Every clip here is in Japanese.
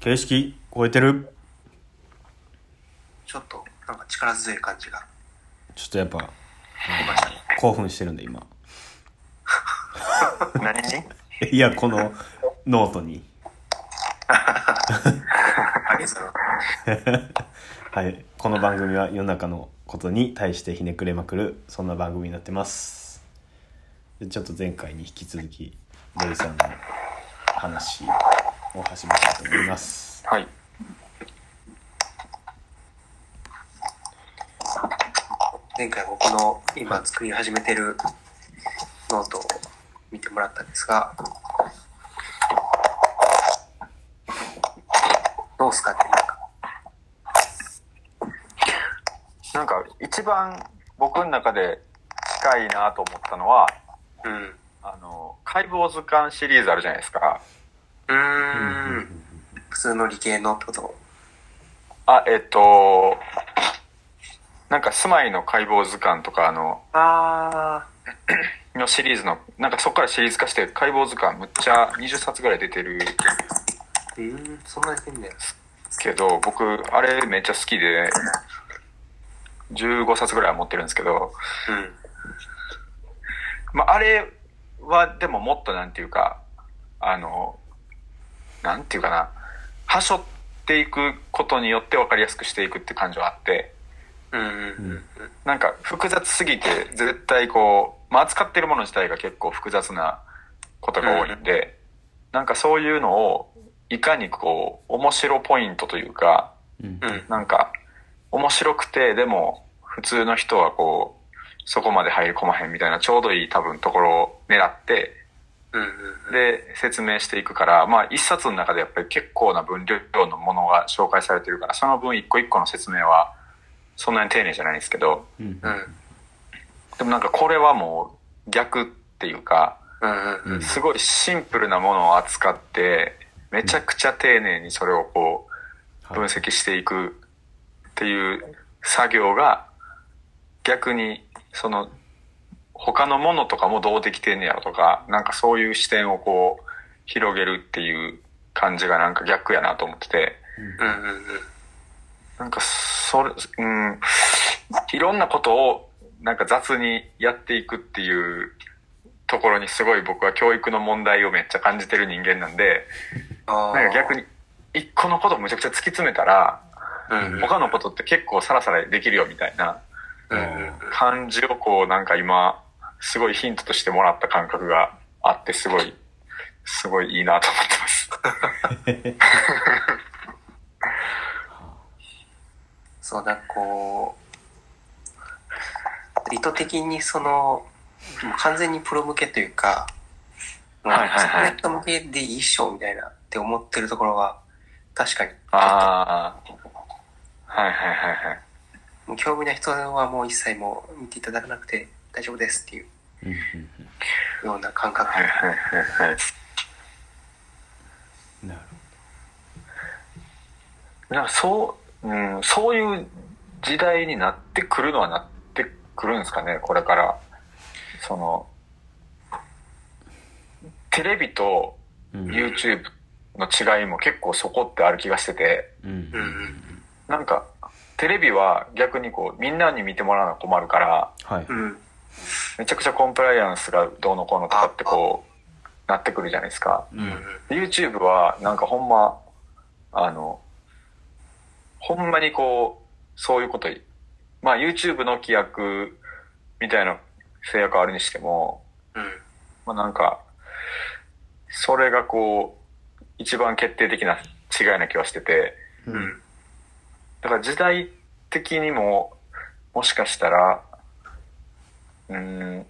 形式超えてる。ちょっとなんか力強い感じが。ちょっとやっぱ。興奮してるんで今。何？に いやこのノートに。はい。この番組は世の中のことに対してひねくれまくるそんな番組になってます。でちょっと前回に引き続きロイさんの話を始めたいと思いますはい。前回僕の今作り始めてるノートを見てもらったんですが、どうすかってなんか、なんか一番僕の中で近いなと思ったのは、うん。あの、解剖図鑑シリーズあるじゃないですか。うん。普通の理系のってことあ、えっと、なん。か住まいの解剖図鑑とかあの、あのシリーズの、なん。かそこからシリーズ化して解剖図鑑むっちゃ20冊ぐらい出てるー、そん。なに出てん。だよ。けど、僕、あれめっちゃ好きで、15冊ぐらいは持ってるん。ですけど、うん。まあ、あれはでももっとなん。ていうか、あの、なんていうかな、はしょっていくことによって分かりやすくしていくって感じはあって、うんうんうんなんか複雑すぎて絶対こう、まあ、扱ってるもの自体が結構複雑なことが多いんで、なんかそういうのをいかにこう、面白ポイントというか。なんか面白くてでも普通の人はこう、そこまで入り込まへんみたいなちょうどいい多分ところを狙って。で説明していくから、まあ一冊の中でやっぱり結構な分量のものが紹介されてるから、その分一個一個の説明はそんなに丁寧じゃないんですけど、うんうん。でもなんかこれはもう逆っていうか、うんうんうん。すごいシンプルなものを扱って、めちゃくちゃ丁寧にそれをこう分析していくっていう作業が逆にその他のものとかもどうできてんねやろとか、なんかそういう視点をこう広げるっていう感じがなんか逆やなと思ってて、うん。なんかそれ、うん、いろんなことをなんか雑にやっていくっていうところにすごい僕は教育の問題をめっちゃ感じてる人間なんで、あなんか逆に一個のことをむちゃくちゃ突き詰めたら、うんうん。他のことって結構サラサラできるよみたいな感じをこうなんか今、すごいヒントとしてもらった感覚があってすごい、すごいいいなと思ってます。そうだ、こう、意図的にその、完全にプロ向けというか、もうはいはいはいネット向けでいいっしょみたいなって思ってるところは、確かに、ああ。はいはいはいはい。もう興味ない人はもう一切もう見ていただかなくて大丈夫ですっていう。ような感覚。はいはいはい。はい。うんなるなんかそう、うん、そういう時代になってくるのはなってくるんですかね、これから。その、テレビと YouTube の違いも結構そこってある気がしてて、うん。うん。うん。なんか、テレビは逆にこう、みんなに見てもらうのは困るから、はい。うん。うん。めちゃくちゃコンプライアンスがどうのこうのとかってこう、なってくるじゃないですか。うん YouTube はなんかほんま、あの、ほんまにこう、そういうことい、まあ YouTube の規約みたいな制約はあるにしても、うん。まあなんか、それがこう、一番決定的な違いな気はしてて、ううんん。だから時代的にも、もしかしたら、うーん、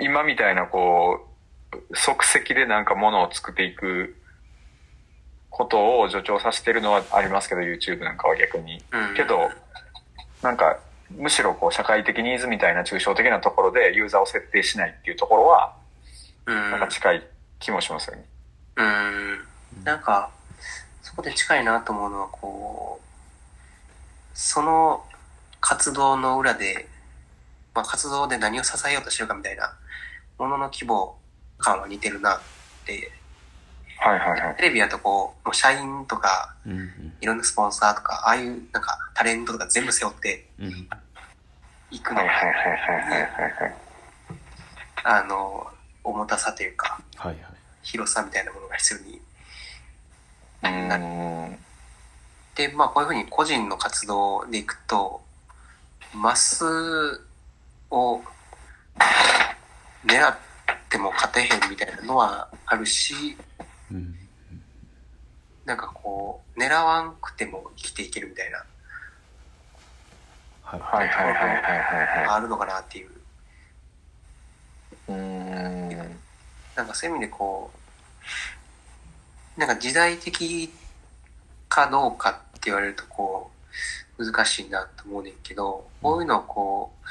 今みたいなこう、即席でなんか物を作っていくことを助長させてるのはありますけど、YouTube なんかは逆に。うん。けど、なんか、むしろこう社会的ニーズみたいな抽象的なところでユーザーを設定しないっていうところは、うん。なんか近い気もしますよね。うん。なんか、そこで近いなと思うのは、こう、その活動の裏で、まあ、活動で何を支えようとしてるかみたいなものの規模感は似てるなってはいはいはい。テレビだとこう、もう社員とか、うんうんいろんなスポンサーとか、ああいうなんかタレントとか全部背負ってうんいくのが、はいはいはいはいはいはい。あの、重たさというか、はいはい広さみたいなものが必要に。うーん。で、まあこういうふうに個人の活動でいくと、マスを狙っても勝てへんみたいなのはあるし、うんなんかこう、狙わんくても生きていけるみたいな、はいはいはいはいはいはいはあるのかなっていう。い。うーん。なんかそういう意味でこう、なんか時代的かどうかって言われるとこう、難しいなと思うねんけど、こういうのをこう、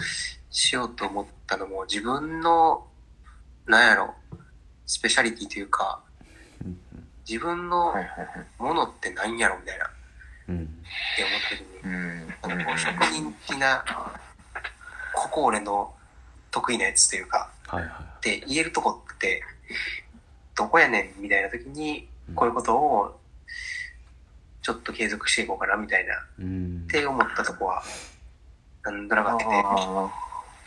しようと思ったのも自分の、なんやろ、スペシャリティというか、うん自分の。ものって何やろみたいな。ってうん思った時に、うん。なんかこう職人的な、ここ俺の得意なやつというか、って言えるとこって、どこやねんみたいな時に、こういうことを、ちょっと継続していこうかなみたいな、っうん。て思ったとこは、なんとなくあって。て、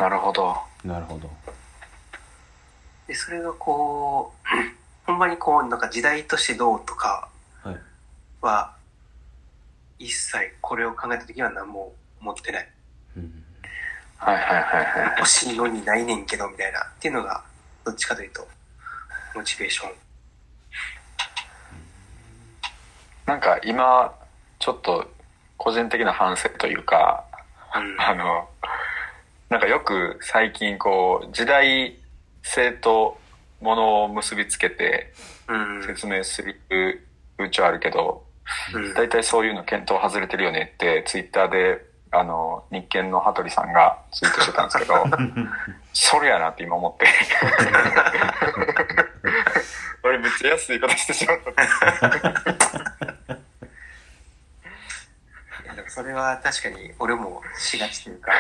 なるほど。なるほどで、それがこう、ほんまにこう、なんか時代としてどうとかは一切これを考えた時は何も思ってない。うんはいはいはいはい。欲しいのにないねんけど、みたいな、っていうのが、どっちかというと、モチベーション。なんか今、ちょっと個人的な反省というか、うん。あの、なんかよく最近こう、時代性とものを結びつけてうん。説明する風潮あるけど、うん。大体そういうの検討外れてるよねって、ツイッターで、あの、日経の羽鳥さんがツイートしてたんですけど、それやなって今思って。俺めっちゃ安い言い方してしまった。それは確かに俺もしがちというか、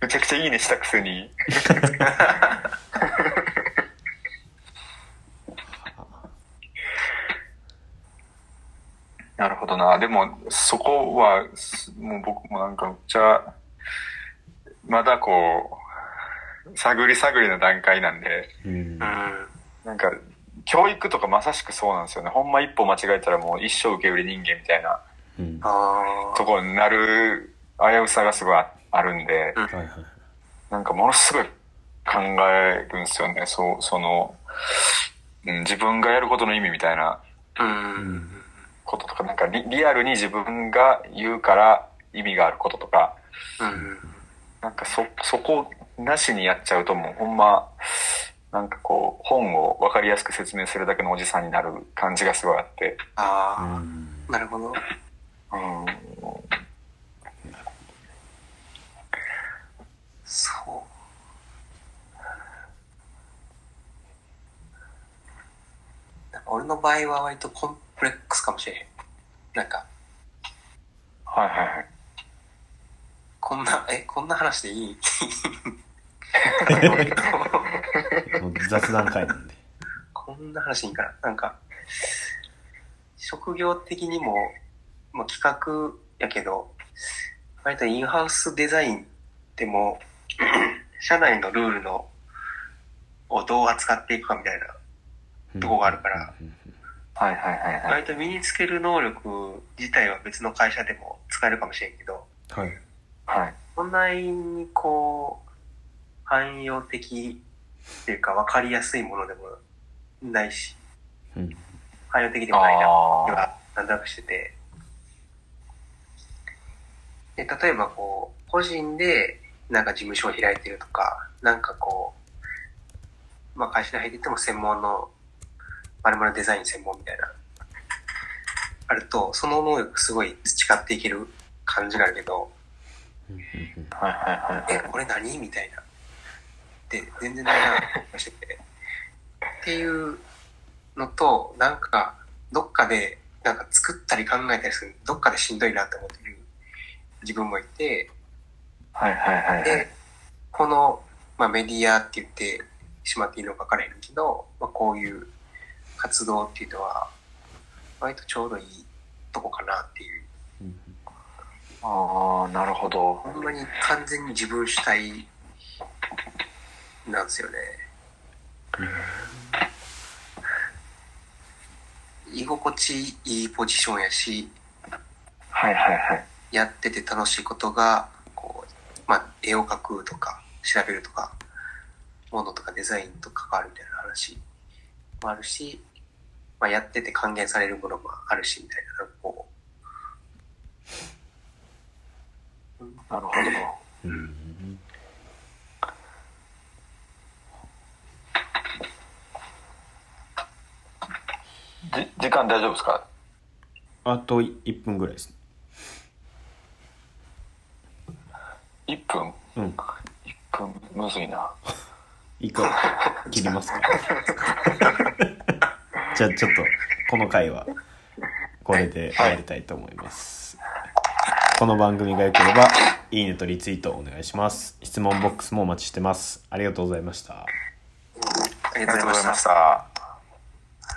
めちゃくちゃいいねしたくせに。なるほどな。でも、そこは、すもう僕もなんかめっちゃ、まだこう、探り探りの段階なんで、うんうん。なんか、教育とかまさしくそうなんですよね。ほんま一歩間違えたらもう一生受け売り人間みたいなうんあところになる危うさがすごいあるんで、うんなんかものすごい考えるんですよね。そう、その、うん、自分がやることの意味みたいなこととか、なんかリリアルに自分が言うから意味があることとか、うん。なんかそ、そこなしにやっちゃうともうほんま、なんかこう、本をわかりやすく説明するだけのおじさんになる感じがすごいあって、ああ、うんなるほど。うん、そう。なんか俺の場合は割とコンプレックスかもしれへん。なんか、はいはいはい。こんな、え、こんな話でいい？もう雑談会なんでこんな話いいかななんか、職業的にも、まあ、企画やけど、割とインハウスデザインでも、社内のルールの、をどう扱っていくかみたいな、とこがあるからうんはいはいはいはい。割と身につける能力自体は別の会社でも使えるかもしれんけど、はいはい。そんなにこう、汎用的っていうか分かりやすいものでもないし、うん。汎用的でもないな、気あはなんとなくしてて。で、例えばこう、個人でなんか事務所を開いてるとか、なんかこう、まあ会社に入ってても専門の、まるまるデザイン専門みたいな、あると、その能力すごい培っていける感じがあるけど、えこれ何？みたいな。で、全然ないなって思いましてて。っていうのと、なんか、どっかで、なんか作ったり考えたりする、どっかでしんどいなって思ってる自分もいて、はいはいはいはい。で、この、まあ、メディアって言って、しまっていいのか分からへんけど、まあ、こういう活動っていうのは割とちょうどいいとこかなっていううんああ、なるほど。ほんまに完全に自分主体なんですよね。居心地いいポジションやし、はいはいはい。やってて楽しいことが、こう、まあ、絵を描くとか、調べるとか、ものとかデザインと関わるみたいな話もあるし、まあ、やってて還元されるものもあるし、みたいな、こなるほど。うんじ時間大丈夫ですか？あと1分ぐらいですね ?1 分？うん ?1 分むずいな。いいか切りますか じゃあちょっとこの回はこれで終わりたいと思います、この番組が良ければいいねとリツイートお願いします質問ボックスもお待ちしてますありがとうございましたう、ありがとうございまし。た。